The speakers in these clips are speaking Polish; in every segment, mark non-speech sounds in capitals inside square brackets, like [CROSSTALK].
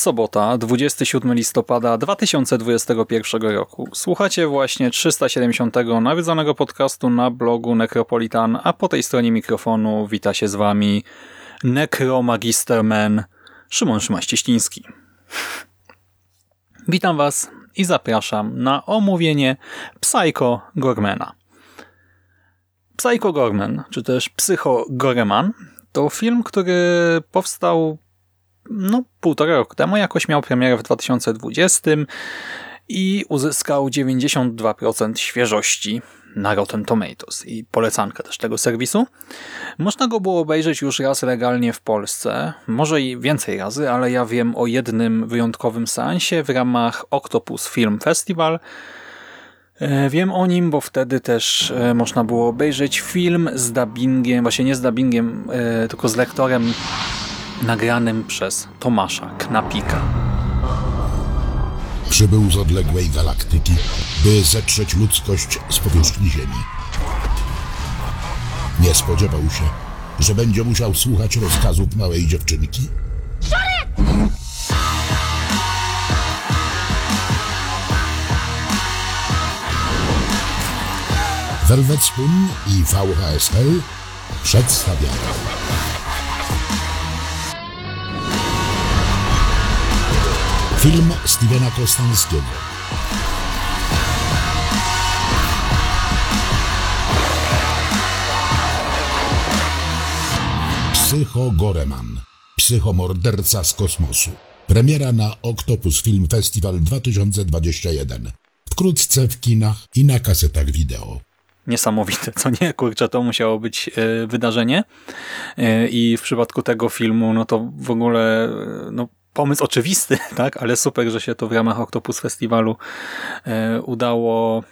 Sobota, 27 listopada 2021 roku. Słuchacie właśnie 370 nawiedzonego podcastu na blogu Necropolitan, a po tej stronie mikrofonu wita się z wami Necromagisterman Szymon Szymaścieściński. Witam was i zapraszam na omówienie Psycho Gormana. Psycho Gorman, czy też Psycho Goreman, to film, który powstał no, półtora roku temu jakoś miał premierę w 2020 i uzyskał 92% świeżości na Rotten Tomatoes i polecankę też tego serwisu. Można go było obejrzeć już raz legalnie w Polsce, może i więcej razy, ale ja wiem o jednym wyjątkowym seansie w ramach Octopus Film Festival. E, wiem o nim, bo wtedy też e, można było obejrzeć film z dubbingiem, właśnie nie z dubbingiem, e, tylko z lektorem nagranym przez Tomasza Knapika. Przybył z odległej galaktyki, by zetrzeć ludzkość z powierzchni Ziemi. Nie spodziewał się, że będzie musiał słuchać rozkazów małej dziewczynki. Velvet Spoon i VHSL przedstawiają. Film Stevena Kostanskiego. Psycho Goreman. Psychomorderca z kosmosu. Premiera na Octopus Film Festival 2021. Wkrótce w kinach i na kasetach wideo niesamowite, co nie? Kurczę, to musiało być e, wydarzenie e, i w przypadku tego filmu, no to w ogóle e, no, pomysł oczywisty, [LAUGHS] tak, ale super, że się to w ramach Octopus Festiwalu e, udało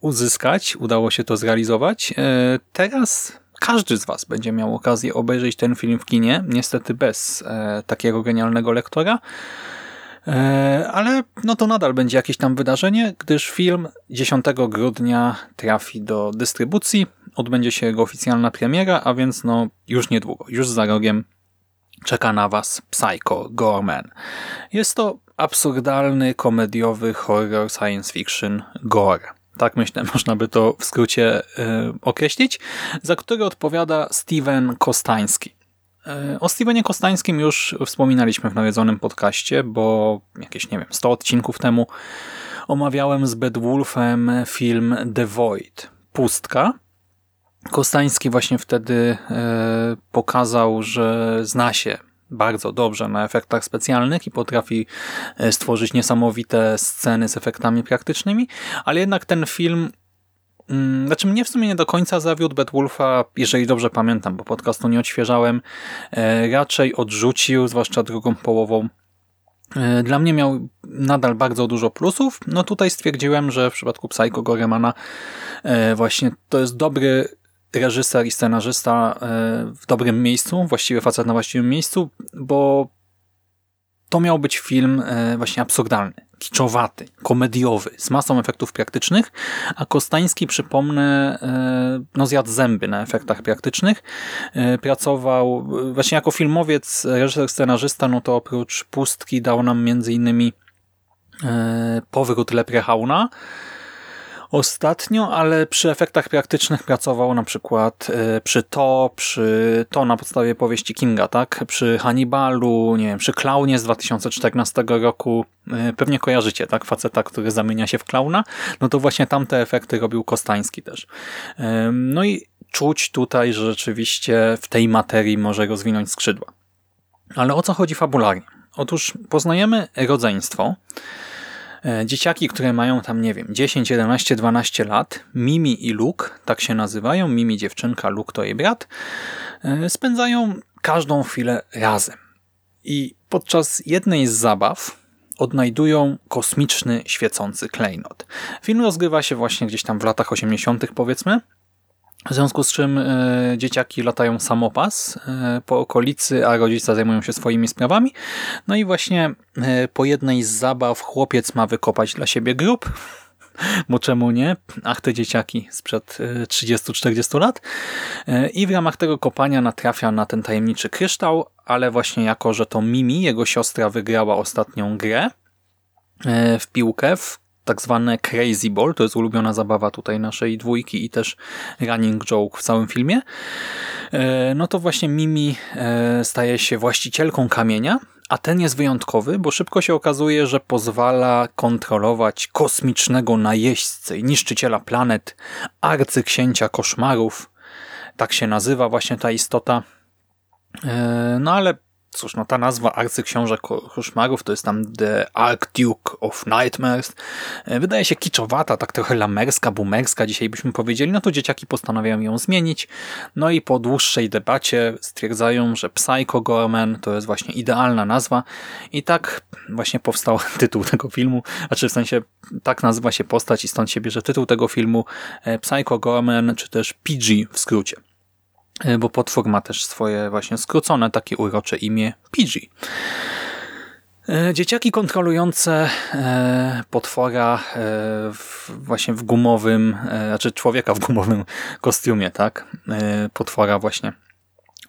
uzyskać, udało się to zrealizować. E, teraz każdy z Was będzie miał okazję obejrzeć ten film w kinie, niestety bez e, takiego genialnego lektora, ale no to nadal będzie jakieś tam wydarzenie, gdyż film 10 grudnia trafi do dystrybucji, odbędzie się jego oficjalna premiera, a więc no już niedługo, już za rogiem czeka na Was Psycho Gorman. Jest to absurdalny, komediowy horror science fiction gore. Tak myślę, [LAUGHS] można by to w skrócie y, określić, za który odpowiada Steven Kostański. Y, o Stevenie Kostańskim już wspominaliśmy w nawiedzonym podcaście, bo jakieś, nie wiem, 100 odcinków temu omawiałem z Bedwulfem film The Void, Pustka, Kostański właśnie wtedy e, pokazał, że zna się bardzo dobrze na efektach specjalnych i potrafi e, stworzyć niesamowite sceny z efektami praktycznymi, ale jednak ten film mm, znaczy mnie w sumie nie do końca zawiódł Bedwulfa, jeżeli dobrze pamiętam, bo podcastu nie odświeżałem, e, raczej odrzucił, zwłaszcza drugą połową. Dla mnie miał nadal bardzo dużo plusów. No tutaj stwierdziłem, że w przypadku Psycho Goremana właśnie to jest dobry reżyser i scenarzysta e, w dobrym miejscu, właściwie facet na właściwym miejscu, bo to miał być film e, właśnie absurdalny, kiczowaty, komediowy, z masą efektów praktycznych, a Kostański, przypomnę, e, no zjadł zęby na efektach praktycznych. Pracował właśnie jako filmowiec, reżyser, scenarzysta, no to oprócz Pustki dał nam między innymi Powrót Leprechauna, ostatnio, ale przy efektach praktycznych pracował na przykład e, przy to, przy to na podstawie powieści Kinga, tak? Przy Hannibalu, nie wiem, przy Klaunie z 2014 roku. E, pewnie kojarzycie, tak? Faceta, który zamienia się w klauna. No to właśnie tamte efekty robił Kostański też. E, no i czuć tutaj, że rzeczywiście w tej materii może rozwinąć skrzydła. Ale o co chodzi fabularnie? Otóż poznajemy rodzeństwo, dzieciaki, które mają tam, nie wiem, 10, 11, 12 lat, Mimi i Luke, tak się nazywają, Mimi dziewczynka, Luke to jej brat, e, spędzają każdą chwilę razem. I podczas jednej z zabaw odnajdują kosmiczny, świecący klejnot. Film rozgrywa się właśnie gdzieś tam w latach 80. powiedzmy, w związku z czym e, dzieciaki latają samopas e, po okolicy, a rodzice zajmują się swoimi sprawami. No i właśnie e, po jednej z zabaw chłopiec ma wykopać dla siebie grób, [LAUGHS] bo czemu nie? Ach, te dzieciaki sprzed 30-40 lat. I w ramach tego kopania natrafia na ten tajemniczy kryształ, ale właśnie jako, że to Mimi, jego siostra, wygrała ostatnią grę w piłkę, w tak zwane crazy ball, to jest ulubiona zabawa tutaj naszej dwójki i też running joke w całym filmie, e, no to właśnie Mimi e, staje się właścicielką kamienia, a ten jest wyjątkowy, bo szybko się okazuje, że pozwala kontrolować kosmicznego najeźdźcę i niszczyciela planet, arcyksięcia koszmarów, tak się nazywa właśnie ta istota. E, no ale Cóż, no ta nazwa arcyksiążek koszmarów to jest tam The Archduke of Nightmares. E, wydaje się kiczowata, tak trochę lamerska, boomerska, dzisiaj byśmy powiedzieli. No to dzieciaki postanawiają ją zmienić. No i po dłuższej debacie stwierdzają, że Psycho Gorman to jest właśnie idealna nazwa. I tak właśnie powstał [LAUGHS] tytuł tego filmu. Znaczy w sensie tak nazywa się postać i stąd się bierze tytuł tego filmu e, Psycho Gorman, czy też PG w skrócie. E, bo potwór ma też swoje właśnie skrócone takie urocze imię PG. E, dzieciaki kontrolujące e, potwora właśnie w gumowym, znaczy człowieka w gumowym [LAUGHS] kostiumie, tak? Potwora właśnie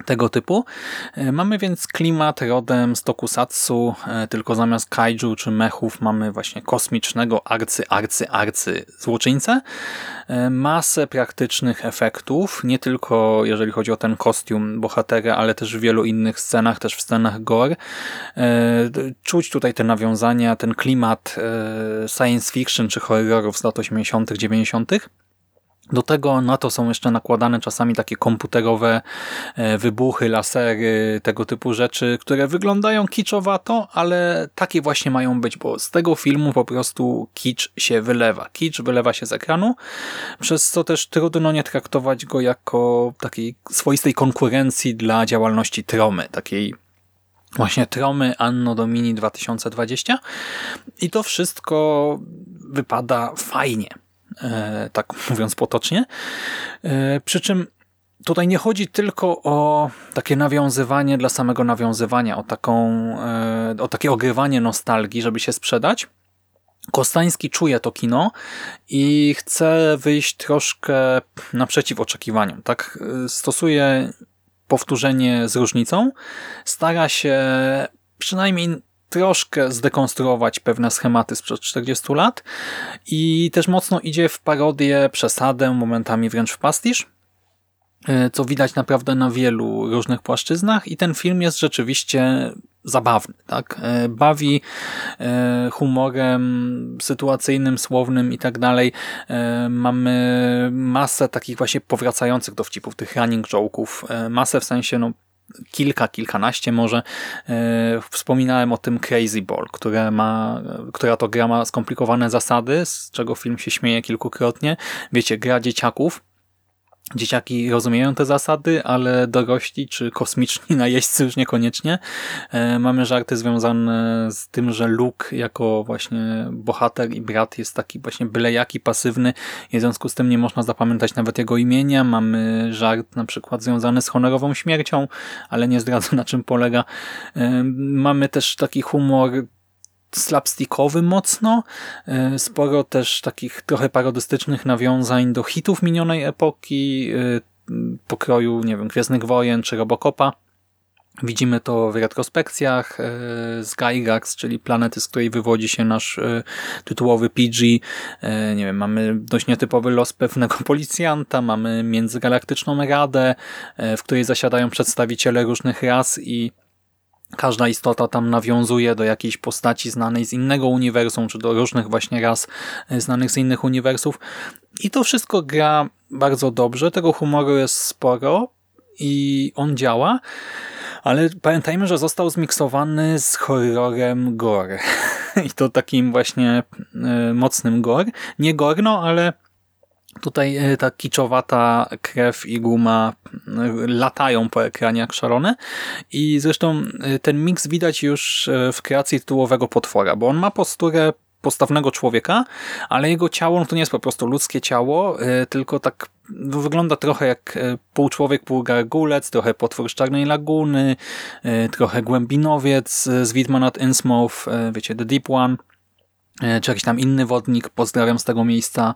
tego typu. E, mamy więc klimat rodem z tokusatsu, e, tylko zamiast kaiju czy mechów mamy właśnie kosmicznego arcy, arcy, arcy złoczyńcę. E, masę praktycznych efektów, nie tylko jeżeli chodzi o ten kostium bohatera, ale też w wielu innych scenach, też w scenach gore. Czuć tutaj te nawiązania, ten klimat science fiction czy horrorów z lat 80., 90. Do tego na to są jeszcze nakładane czasami takie komputerowe e, wybuchy, lasery, tego typu rzeczy, które wyglądają kiczowato, ale takie właśnie mają być, bo z tego filmu po prostu kicz się wylewa. Kicz wylewa się z ekranu, przez co też trudno nie traktować go jako takiej swoistej konkurencji dla działalności Tromy, takiej właśnie Tromy Anno Domini 2020 i to wszystko wypada fajnie. E, tak [LAUGHS] mówiąc potocznie. E, przy czym tutaj nie chodzi tylko o takie nawiązywanie dla samego nawiązywania, o, taką, e, o takie ogrywanie nostalgii, żeby się sprzedać. Kostański czuje to kino i chce wyjść troszkę naprzeciw oczekiwaniom. Tak stosuje powtórzenie z różnicą, stara się przynajmniej troszkę zdekonstruować pewne schematy sprzed 40 lat i też mocno idzie w parodię, przesadę, momentami wręcz w pastisz, e, co widać naprawdę na wielu różnych płaszczyznach i ten film jest rzeczywiście zabawny. tak? E, bawi e, humorem sytuacyjnym, słownym i tak dalej. Mamy masę takich właśnie powracających dowcipów, tych running joke'ów, masę w sensie no, kilka, kilkanaście może. E, wspominałem o tym Crazy Ball, które ma, która to gra ma skomplikowane zasady, z czego film się śmieje kilkukrotnie. Wiecie, gra dzieciaków, Dzieciaki rozumieją te zasady, ale dorośli czy kosmiczni [LAUGHS] najeźdźcy już niekoniecznie. E, mamy żarty związane z tym, że Luke jako właśnie bohater i brat jest taki właśnie bylejaki, pasywny i w związku z tym nie można zapamiętać nawet jego imienia. Mamy żart na przykład związany z honorową śmiercią, ale nie zdradzę na czym polega. E, mamy też taki humor slapstickowy mocno, e, sporo też takich trochę parodystycznych nawiązań do hitów minionej epoki, e, pokroju, nie wiem, Gwiezdnych Wojen czy Robocopa. Widzimy to w retrospekcjach e, z Gygax, czyli planety, z której wywodzi się nasz tytułowy PG. Nie wiem, mamy dość nietypowy los pewnego [LAUGHS] policjanta, mamy międzygalaktyczną radę, w której zasiadają przedstawiciele różnych ras i każda istota tam nawiązuje do jakiejś postaci znanej z innego uniwersum, czy do różnych właśnie ras znanych z innych uniwersów. I to wszystko gra bardzo dobrze, tego humoru jest sporo i on działa. Ale pamiętajmy, że został zmiksowany z horrorem gore. [LAUGHS] I to takim właśnie e, mocnym gore. Nie gorno, ale Tutaj e, ta kiczowata krew i guma e, latają po ekranie jak szalone i zresztą ten miks widać już w kreacji tytułowego potwora, bo on ma posturę postawnego człowieka, ale jego ciało no to nie jest po prostu ludzkie ciało, tylko tak wygląda trochę jak e, pół człowiek, pół gargulec, trochę potwór z Czarnej Laguny, e, trochę głębinowiec z Widman at Innsmouth, e, wiecie, The Deep One. E, czy jakiś tam inny wodnik, pozdrawiam z tego miejsca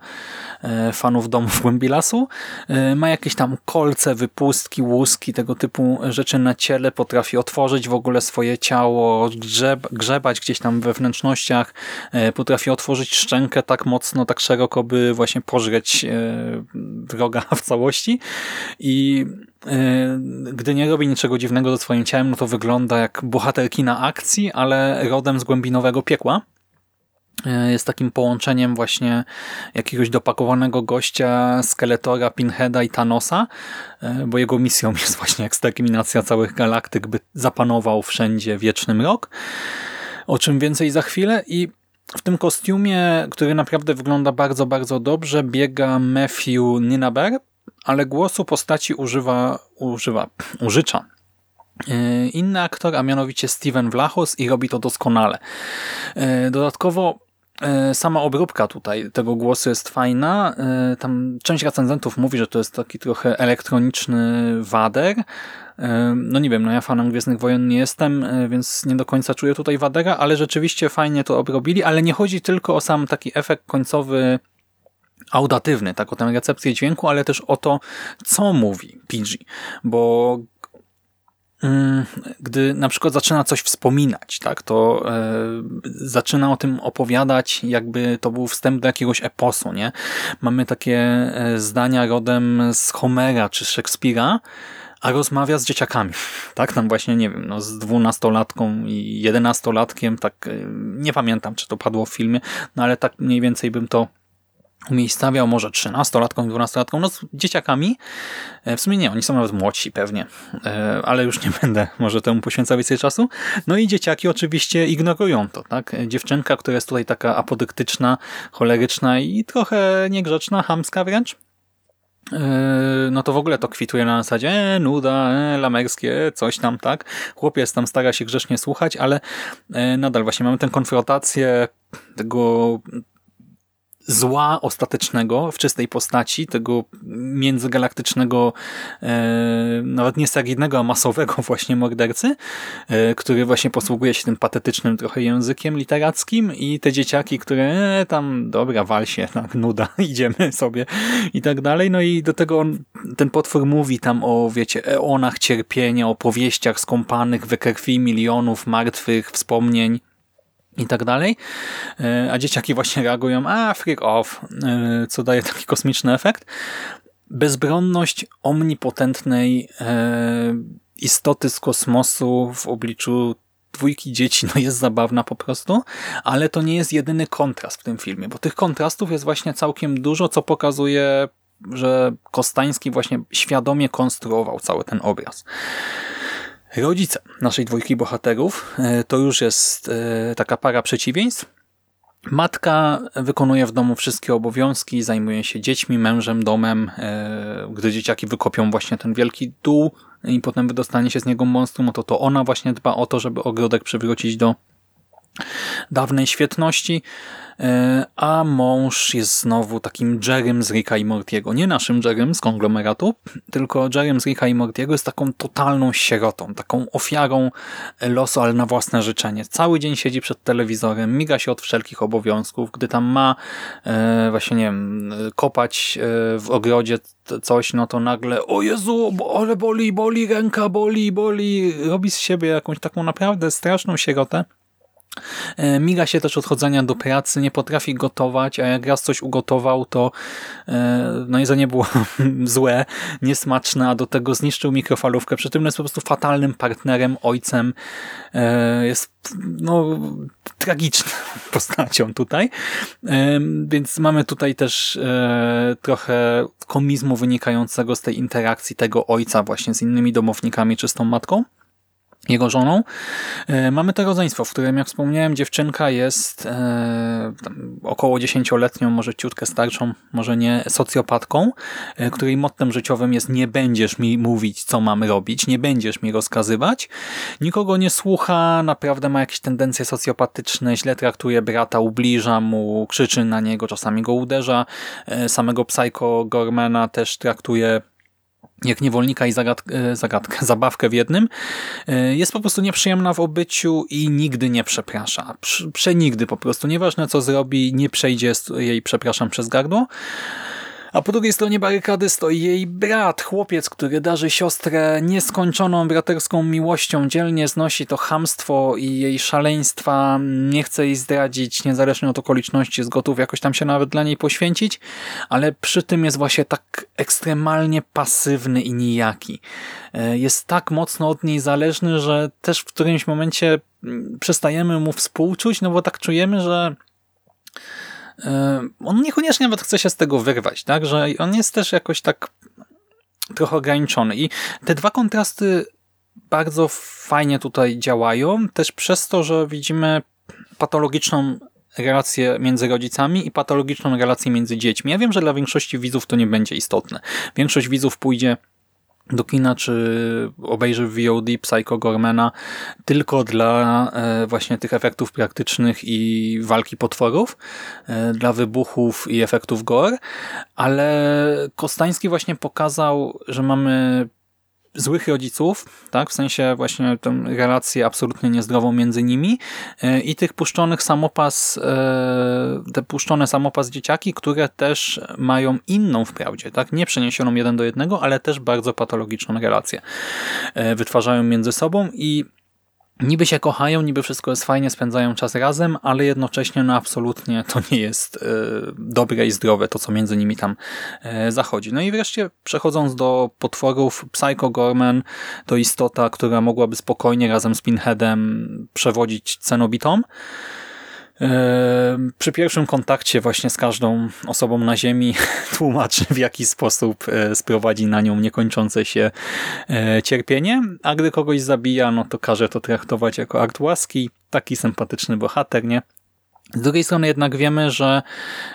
e, fanów domów głębi lasu, e, ma jakieś tam kolce, wypustki, łuski, tego typu rzeczy na ciele, potrafi otworzyć w ogóle swoje ciało, grzeb, grzebać gdzieś tam we wnętrznościach, potrafi otworzyć szczękę tak mocno, tak szeroko, by właśnie pożreć wroga w całości i gdy nie robi niczego dziwnego ze swoim ciałem, no to wygląda jak bohaterki na akcji, ale rodem z głębinowego piekła. E, jest takim połączeniem właśnie jakiegoś dopakowanego gościa, Skeletora, Pinheada i Thanosa, e, bo jego misją [LAUGHS] jest właśnie eksterminacja całych galaktyk, by zapanował wszędzie wieczny mrok. O czym więcej za chwilę i w tym kostiumie, który naprawdę wygląda bardzo, bardzo dobrze, biega Matthew Ninaber, ale głosu postaci używa, używa, [SNIFFS] użycza e, inny aktor, a mianowicie Steven Vlachos i robi to doskonale. Dodatkowo sama obróbka tutaj tego głosu jest fajna. E, tam część recenzentów mówi, że to jest taki trochę elektroniczny wader. E, no nie wiem, no ja fanem Gwiezdnych Wojen nie jestem, więc nie do końca czuję tutaj wadera, ale rzeczywiście fajnie to obrobili, ale nie chodzi tylko o sam taki efekt końcowy audatywny, tak o tę recepcję dźwięku, ale też o to, co mówi PG, bo gdy na przykład zaczyna coś wspominać, tak, to e, zaczyna o tym opowiadać, jakby to był wstęp do jakiegoś eposu, nie? Mamy takie e, zdania rodem z Homera czy Szekspira, a rozmawia z dzieciakami, [LAUGHS] tak? Tam właśnie, nie wiem, no z dwunastolatką i jedenastolatkiem, tak, e, nie pamiętam, czy to padło w filmie, no ale tak mniej więcej bym to umiejscawiał może 13-latką, 12-latką, no z dzieciakami. E, w sumie nie, oni są nawet młodsi pewnie, e, ale już nie [LAUGHS] będę może temu poświęcał więcej czasu. No i dzieciaki oczywiście ignorują to, tak? Dziewczynka, która jest tutaj taka apodyktyczna, choleryczna i trochę niegrzeczna, hamska wręcz, e, no to w ogóle to kwituje na zasadzie e, nuda, e, lamerskie, coś tam, tak? Chłopiec tam stara się grzecznie słuchać, ale e, nadal właśnie mamy tę konfrontację tego zła ostatecznego w czystej postaci, tego międzygalaktycznego, e, nawet nie seryjnego, a masowego [LAUGHS] właśnie mordercy, e, który właśnie posługuje się tym patetycznym trochę językiem literackim i te dzieciaki, które e, tam, dobra, wal się, [LAUGHS] tak, nuda, [LAUGHS] idziemy sobie i tak dalej. No i do tego on, ten potwór mówi tam o, wiecie, eonach cierpienia, opowieściach skąpanych we krwi milionów martwych wspomnień, i tak dalej. E, a dzieciaki właśnie reagują, a freak off, e, co daje taki kosmiczny efekt. Bezbronność omnipotentnej e, istoty z kosmosu w obliczu dwójki dzieci no jest zabawna po prostu, ale to nie jest jedyny kontrast w tym filmie, bo tych kontrastów jest właśnie całkiem dużo, co pokazuje, że Kostański właśnie świadomie konstruował cały ten obraz. Rodzice naszej dwójki bohaterów e, to już jest e, taka para przeciwieństw. Matka wykonuje w domu wszystkie obowiązki, zajmuje się dziećmi, mężem, domem. E, gdy dzieciaki wykopią właśnie ten wielki dół i potem wydostanie się z niego monstrum, no to to ona właśnie dba o to, żeby ogrodek przywrócić do dawnej świetności, e, a mąż jest znowu takim Jerrym z Ricka i Mortiego. Nie naszym Jerrym z konglomeratu, tylko Jerrym z Ricka i Mortiego jest taką totalną sierotą, taką ofiarą losu, ale na własne życzenie. Cały dzień siedzi przed telewizorem, miga się od wszelkich obowiązków. Gdy tam ma e, właśnie, nie wiem, kopać e, w ogrodzie coś, no to nagle o Jezu, ale boli, boli, ręka boli, boli. Robi z siebie jakąś taką naprawdę straszną sierotę. E, miga się też odchodzenia do pracy, nie potrafi gotować, a jak raz coś ugotował, to e, no jedzenie było [LAUGHS] złe, niesmaczne, a do tego zniszczył mikrofalówkę. Przy tym jest po prostu fatalnym partnerem, ojcem. E, jest no, tragiczną [LAUGHS] postacią tutaj. Więc mamy tutaj też trochę komizmu wynikającego z tej interakcji tego ojca właśnie z innymi domownikami czy z tą matką jego żoną. E, mamy to rodzeństwo, w którym, jak wspomniałem, dziewczynka jest e, około dziesięcioletnią, może ciutkę starszą, może nie socjopatką, e, której mottem życiowym jest nie będziesz mi mówić, co mam robić, nie będziesz mi rozkazywać. Nikogo nie słucha, naprawdę ma jakieś tendencje socjopatyczne, źle traktuje brata, ubliża mu, krzyczy na niego, czasami go uderza. E, samego Psycho Gormana też traktuje jak niewolnika i zagadkę, e, zagadkę, [LAUGHS] zabawkę w jednym, e, jest po prostu nieprzyjemna w obyciu i nigdy nie przeprasza. Przenigdy po prostu. Nieważne co zrobi, nie przejdzie jej, przepraszam, przez gardło. A po drugiej stronie barykady stoi jej brat, chłopiec, który darzy siostrę nieskończoną braterską miłością, dzielnie znosi to hamstwo i jej szaleństwa, nie chce jej zdradzić, niezależnie od okoliczności, jest gotów jakoś tam się nawet dla niej poświęcić, ale przy tym jest właśnie tak ekstremalnie pasywny i nijaki. E, jest tak mocno od niej zależny, że też w którymś momencie mm, przestajemy mu współczuć, no bo tak czujemy, że on niekoniecznie nawet chce się z tego wyrwać, tak? Że on jest też jakoś tak trochę ograniczony. I te dwa kontrasty bardzo fajnie tutaj działają, też przez to, że widzimy patologiczną relację między rodzicami i patologiczną relację między dziećmi. Ja wiem, że dla większości widzów to nie będzie istotne. Większość widzów pójdzie do kina, czy obejrzy w VOD Psycho Gormana tylko dla e, właśnie tych efektów praktycznych i walki potworów, e, dla wybuchów i efektów gore, ale Kostański właśnie pokazał, że mamy złych rodziców, tak, w sensie właśnie tę relację absolutnie niezdrową między nimi e, i tych puszczonych samopas, e, te puszczone samopas dzieciaki, które też mają inną wprawdzie, tak, nie przeniesioną jeden do jednego, ale też bardzo patologiczną relację e, wytwarzają między sobą i niby się kochają, niby wszystko jest fajnie, spędzają czas razem, ale jednocześnie no absolutnie to nie jest e, dobre i zdrowe to, co między nimi tam e, zachodzi. No i wreszcie przechodząc do potworów, Psycho Gorman to istota, która mogłaby spokojnie razem z Pinheadem przewodzić cenobitom, przy pierwszym kontakcie właśnie z każdą osobą na ziemi [LAUGHS] tłumaczy w jaki sposób e, sprowadzi na nią niekończące się e, cierpienie, a gdy kogoś zabija, no to każe to traktować jako akt łaski. Taki sympatyczny bohater, nie? Z drugiej strony jednak wiemy, że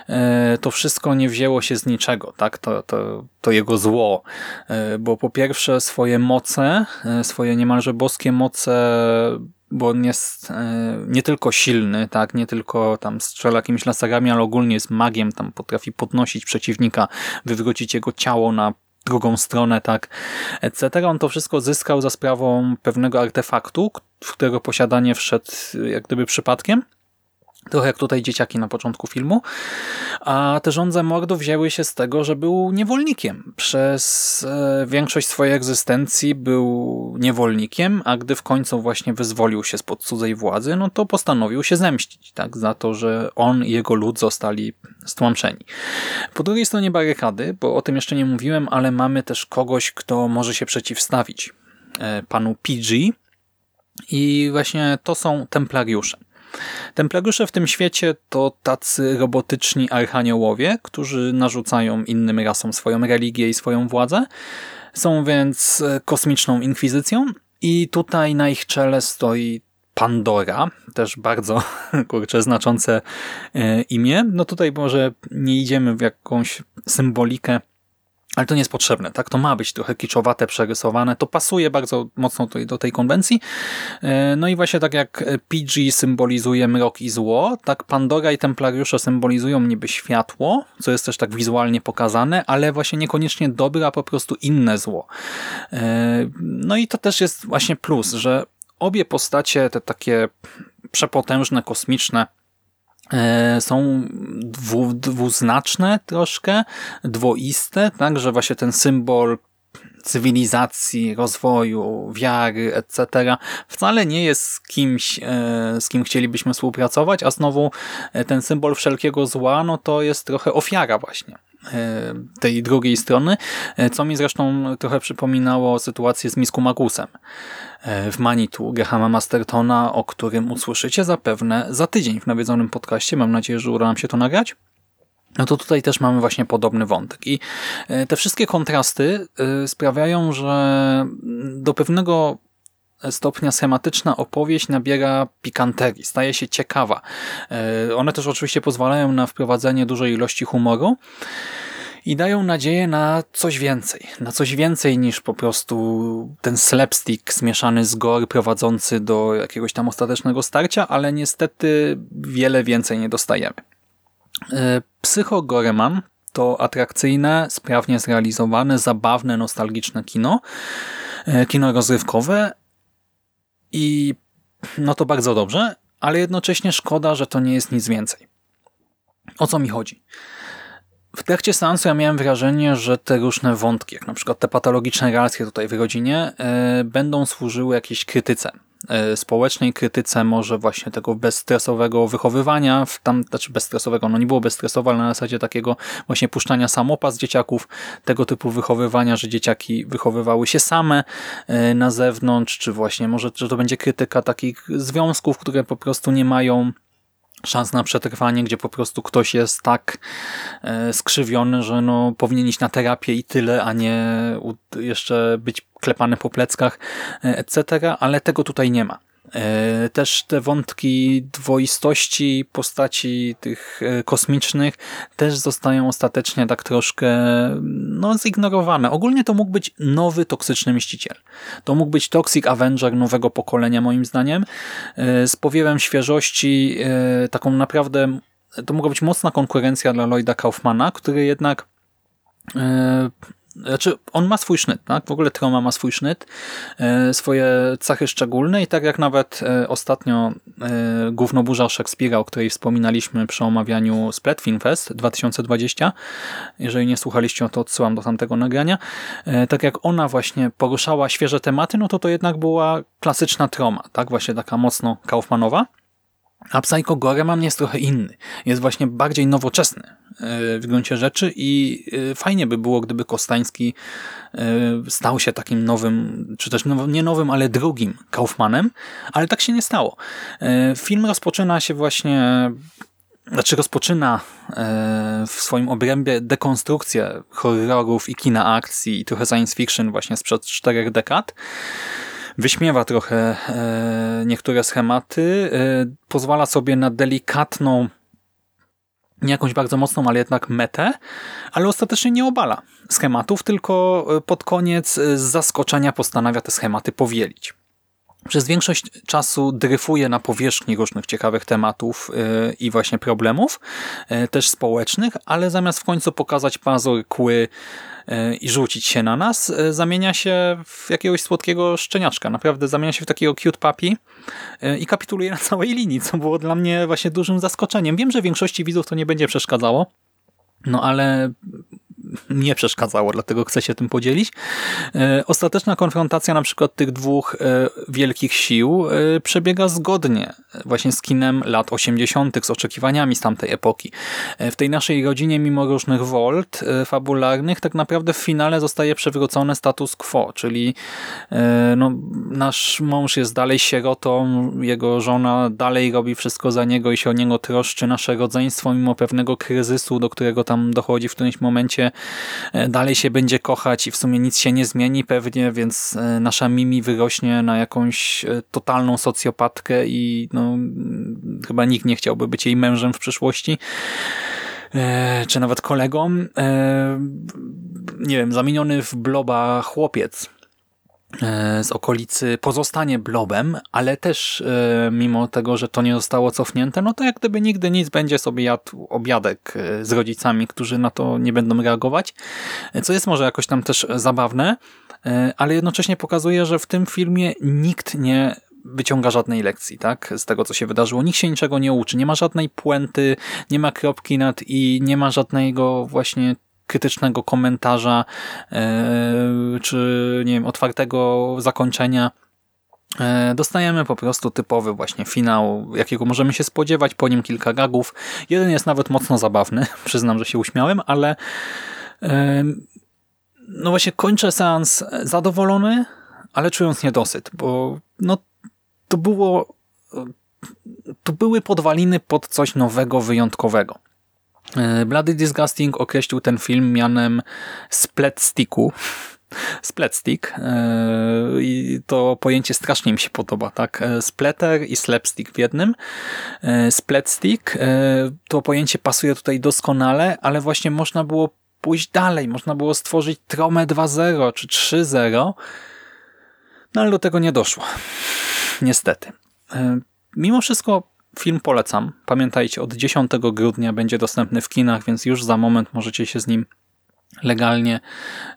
e, to wszystko nie wzięło się z niczego, tak? To, to, to jego zło, bo po pierwsze swoje moce, swoje niemalże boskie moce bo on jest e, nie tylko silny, tak, nie tylko tam strzela jakimiś laserami, ale ogólnie jest magiem, tam potrafi podnosić przeciwnika, wywrócić jego ciało na drugą stronę, tak, etc. On to wszystko zyskał za sprawą pewnego artefaktu, w którego posiadanie wszedł jak gdyby przypadkiem Trochę jak tutaj dzieciaki na początku filmu. A te żądze mordu wzięły się z tego, że był niewolnikiem. Przez e, większość swojej egzystencji był niewolnikiem, a gdy w końcu właśnie wyzwolił się spod cudzej władzy, no to postanowił się zemścić, tak, za to, że on i jego lud zostali stłamszeni. Po drugiej stronie barykady, bo o tym jeszcze nie mówiłem, ale mamy też kogoś, kto może się przeciwstawić e, panu PG i właśnie to są templariusze. Templariusze w tym świecie to tacy robotyczni archaniołowie, którzy narzucają innym rasom swoją religię i swoją władzę. Są więc e, kosmiczną inkwizycją i tutaj na ich czele stoi Pandora, też bardzo [LAUGHS] kurczę, znaczące e, imię. No tutaj może nie idziemy w jakąś symbolikę ale to nie jest potrzebne, tak? To ma być trochę kiczowate, przerysowane, to pasuje bardzo mocno tutaj do tej konwencji. E, no i właśnie tak jak PG symbolizuje mrok i zło, tak Pandora i Templariusze symbolizują niby światło, co jest też tak wizualnie pokazane, ale właśnie niekoniecznie dobre, a po prostu inne zło. E, no i to też jest właśnie plus, że obie postacie, te takie przepotężne, kosmiczne, są dwu, dwuznaczne troszkę, dwoiste, tak, że właśnie ten symbol cywilizacji, rozwoju, wiary, etc. wcale nie jest kimś, e, z kim chcielibyśmy współpracować, a znowu e, ten symbol wszelkiego zła, no to jest trochę ofiara właśnie tej drugiej strony, co mi zresztą trochę przypominało sytuację z Misku Magusem w Manitu Grahama Mastertona, o którym usłyszycie zapewne za tydzień w nawiedzonym podcaście. Mam nadzieję, że uda nam się to nagrać. No to tutaj też mamy właśnie podobny wątek. I e, te wszystkie kontrasty e, sprawiają, że do pewnego stopnia schematyczna opowieść nabiera pikanterii, staje się ciekawa. E, one też oczywiście pozwalają na wprowadzenie dużej ilości humoru, i dają nadzieję na coś więcej. Na coś więcej niż po prostu ten slapstick zmieszany z gore prowadzący do jakiegoś tam ostatecznego starcia, ale niestety wiele więcej nie dostajemy. E, Psycho Goreman to atrakcyjne, sprawnie zrealizowane, zabawne, nostalgiczne kino. E, kino rozrywkowe i no to bardzo dobrze, ale jednocześnie szkoda, że to nie jest nic więcej. O co mi chodzi? W trakcie seansu ja miałem wrażenie, że te różne wątki, jak na przykład te patologiczne relacje tutaj w rodzinie, e, będą służyły jakiejś krytyce społecznej, krytyce może właśnie tego bezstresowego wychowywania, w tam, znaczy bezstresowego, no nie było bezstresowe, ale na zasadzie takiego właśnie puszczania samopas dzieciaków, tego typu wychowywania, że dzieciaki wychowywały się same e, na zewnątrz, czy właśnie może, że to będzie krytyka takich związków, które po prostu nie mają szans na przetrwanie, gdzie po prostu ktoś jest tak e, skrzywiony, że no, powinien iść na terapię i tyle, a nie jeszcze być klepany po pleckach, e, etc., ale tego tutaj nie ma. E, też te wątki dwoistości postaci tych e, kosmicznych też zostają ostatecznie tak troszkę no, zignorowane. Ogólnie to mógł być nowy toksyczny mściciel. To mógł być Toxic Avenger nowego pokolenia moim zdaniem. Z powiewem świeżości, taką naprawdę to mogła być mocna konkurencja dla Lloyda Kaufmana, który jednak znaczy, on ma swój sznyt, tak? W ogóle Troma ma swój sznyt, e, swoje cechy szczególne i tak jak nawet e, ostatnio e, Głównoburza Szekspira, o której wspominaliśmy przy omawianiu Split Film Fest 2020, jeżeli nie słuchaliście, to odsyłam do tamtego nagrania, tak jak ona właśnie poruszała świeże tematy, no to to jednak była klasyczna Troma, tak? Właśnie taka mocno Kaufmanowa. A Psycho Goremam jest trochę inny. Jest właśnie bardziej nowoczesny e, w gruncie rzeczy i e, fajnie by było, gdyby Kostański e, stał się takim nowym, czy też nie nowym, ale drugim Kaufmanem, ale tak się nie stało. Film rozpoczyna się właśnie znaczy rozpoczyna w swoim obrębie dekonstrukcję horrorów i kina akcji i trochę science fiction właśnie sprzed czterech dekad wyśmiewa trochę e, niektóre schematy, e, pozwala sobie na delikatną nie jakąś bardzo mocną, ale jednak metę, ale ostatecznie nie obala schematów, tylko e, pod koniec z zaskoczenia postanawia te schematy powielić. Przez większość czasu dryfuje na powierzchni różnych ciekawych tematów i właśnie problemów, też społecznych, ale zamiast w końcu pokazać pazur, kły, E, i rzucić się na nas, zamienia się w jakiegoś słodkiego szczeniaczka. Naprawdę zamienia się w takiego cute puppy i kapituluje na całej linii, co było dla mnie właśnie dużym zaskoczeniem. Wiem, że większości widzów to nie będzie przeszkadzało, no ale nie przeszkadzało, dlatego chcę się tym podzielić. E, ostateczna konfrontacja na przykład tych dwóch e, wielkich sił e, przebiega zgodnie właśnie z kinem lat 80., z oczekiwaniami z tamtej epoki. W tej naszej rodzinie, mimo różnych wolt fabularnych, tak naprawdę w finale zostaje przywrócony status quo, czyli no, nasz mąż jest dalej sierotą, jego żona dalej robi wszystko za niego i się o niego troszczy. Nasze rodzeństwo, mimo pewnego kryzysu, do którego tam dochodzi w którymś momencie, dalej się będzie kochać i w sumie nic się nie zmieni pewnie, więc e, nasza Mimi wyrośnie na jakąś e, totalną socjopatkę i no, chyba nikt nie chciałby być jej mężem w przyszłości czy nawet kolegom. nie wiem, zamieniony w bloba chłopiec e, z okolicy pozostanie blobem, ale też e, mimo tego, że to nie zostało cofnięte, no to jak gdyby nigdy nic będzie sobie jadł obiadek z rodzicami, którzy na to nie będą reagować, co jest może jakoś tam też zabawne, ale jednocześnie pokazuje, że w tym filmie nikt nie wyciąga żadnej lekcji, tak? Z tego, co się wydarzyło. Nikt się niczego nie uczy. Nie ma żadnej puenty, nie ma kropki nad i, nie ma żadnego właśnie krytycznego komentarza, yy, czy nie wiem, otwartego zakończenia. E, dostajemy po prostu typowy właśnie finał, jakiego możemy się spodziewać, po nim kilka gagów. Jeden jest nawet mocno zabawny, [LAUGHS] przyznam, że się uśmiałem, ale e, no właśnie kończę seans zadowolony, ale czując niedosyt, bo no to było to były podwaliny pod coś nowego, wyjątkowego. E, Bloody Disgusting określił ten film mianem split sticku. [LAUGHS] Split stick e, i to pojęcie strasznie mi się podoba, tak? E, splatter i slapstick w jednym. Split stick to pojęcie pasuje tutaj doskonale, ale właśnie można było pójść dalej, można było stworzyć Tromę 2.0 czy 3.0, no ale do tego nie doszło. [LAUGHS] Niestety. Mimo wszystko film polecam. Pamiętajcie, od 10 grudnia będzie dostępny w kinach, więc już za moment możecie się z nim legalnie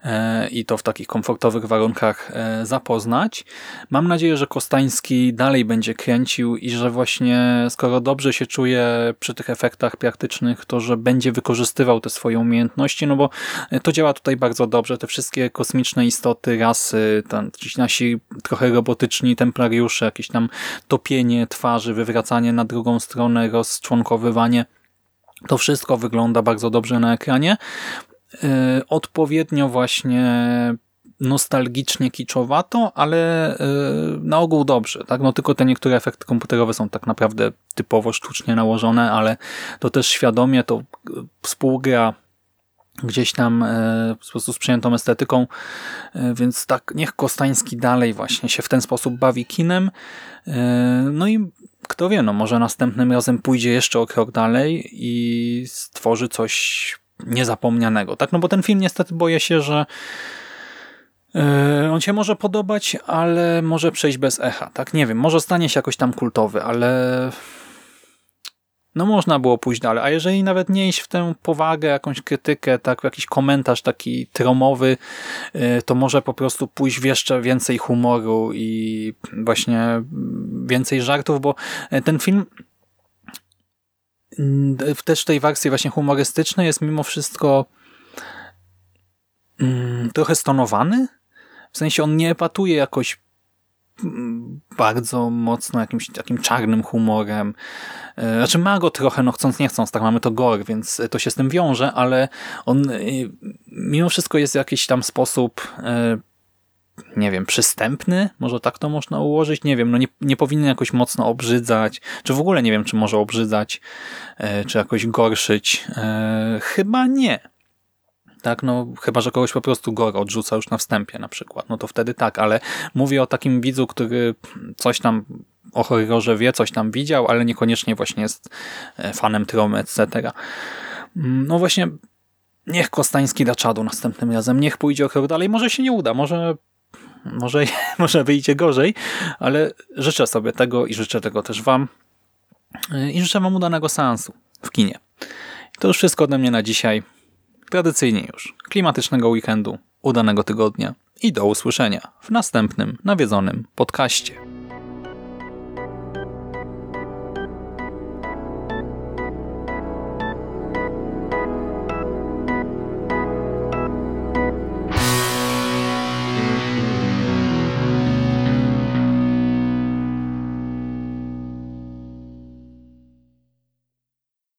e, i to w takich komfortowych warunkach e, zapoznać. Mam nadzieję, że Kostański dalej będzie kręcił i że właśnie skoro dobrze się czuje przy tych efektach praktycznych, to że będzie wykorzystywał te swoje umiejętności, no bo to działa tutaj bardzo dobrze. Te wszystkie kosmiczne istoty, rasy, tam ci nasi trochę robotyczni templariusze, jakieś tam topienie twarzy, wywracanie na drugą stronę, rozczłonkowywanie to wszystko wygląda bardzo dobrze na ekranie. Y, odpowiednio właśnie nostalgicznie kiczowato, ale y, na ogół dobrze. Tak? No tylko te niektóre efekty komputerowe są tak naprawdę typowo sztucznie nałożone, ale to też świadomie to współgra gdzieś tam po prostu z przyjętą estetyką, y, więc tak, niech Kostański dalej właśnie się w ten sposób bawi kinem. No i kto wie, no może następnym razem pójdzie jeszcze o krok dalej i stworzy coś niezapomnianego. Tak, no bo ten film niestety boję się, że e, on się może podobać, ale może przejść bez echa. Tak, nie wiem, może stanie się jakoś tam kultowy, ale no można było pójść dalej. A jeżeli nawet nie iść w tę powagę, jakąś krytykę, tak, jakiś komentarz taki tromowy, e, to może po prostu pójść w jeszcze więcej humoru i właśnie więcej żartów, bo ten film też w tej wersji właśnie humorystycznej jest mimo wszystko mm, trochę stonowany. W sensie on nie epatuje jakoś mm, bardzo mocno jakimś takim czarnym humorem. E, znaczy ma go trochę, no chcąc nie chcąc, tak mamy to gore, więc to się z tym wiąże, ale on y, mimo wszystko jest w jakiś tam sposób e, nie wiem, przystępny, może tak to można ułożyć, nie wiem, no nie, nie powinien jakoś mocno obrzydzać, czy w ogóle nie wiem, czy może obrzydzać, e, czy jakoś gorszyć. E, chyba nie. Tak, no chyba, że kogoś po prostu gore odrzuca już na wstępie na przykład, no to wtedy tak, ale mówię o takim widzu, który coś tam o horrorze wie, coś tam widział, ale niekoniecznie właśnie jest e, fanem tromy, etc. Mm, no właśnie niech Kostański da czadu następnym razem, niech pójdzie o krok dalej, może się nie uda, może może, [LAUGHS] może wyjdzie gorzej, ale życzę sobie tego i życzę tego też Wam. I życzę Wam udanego seansu w kinie. To już wszystko ode mnie na dzisiaj. Tradycyjnie już. Klimatycznego weekendu, udanego tygodnia i do usłyszenia w następnym nawiedzonym podcaście.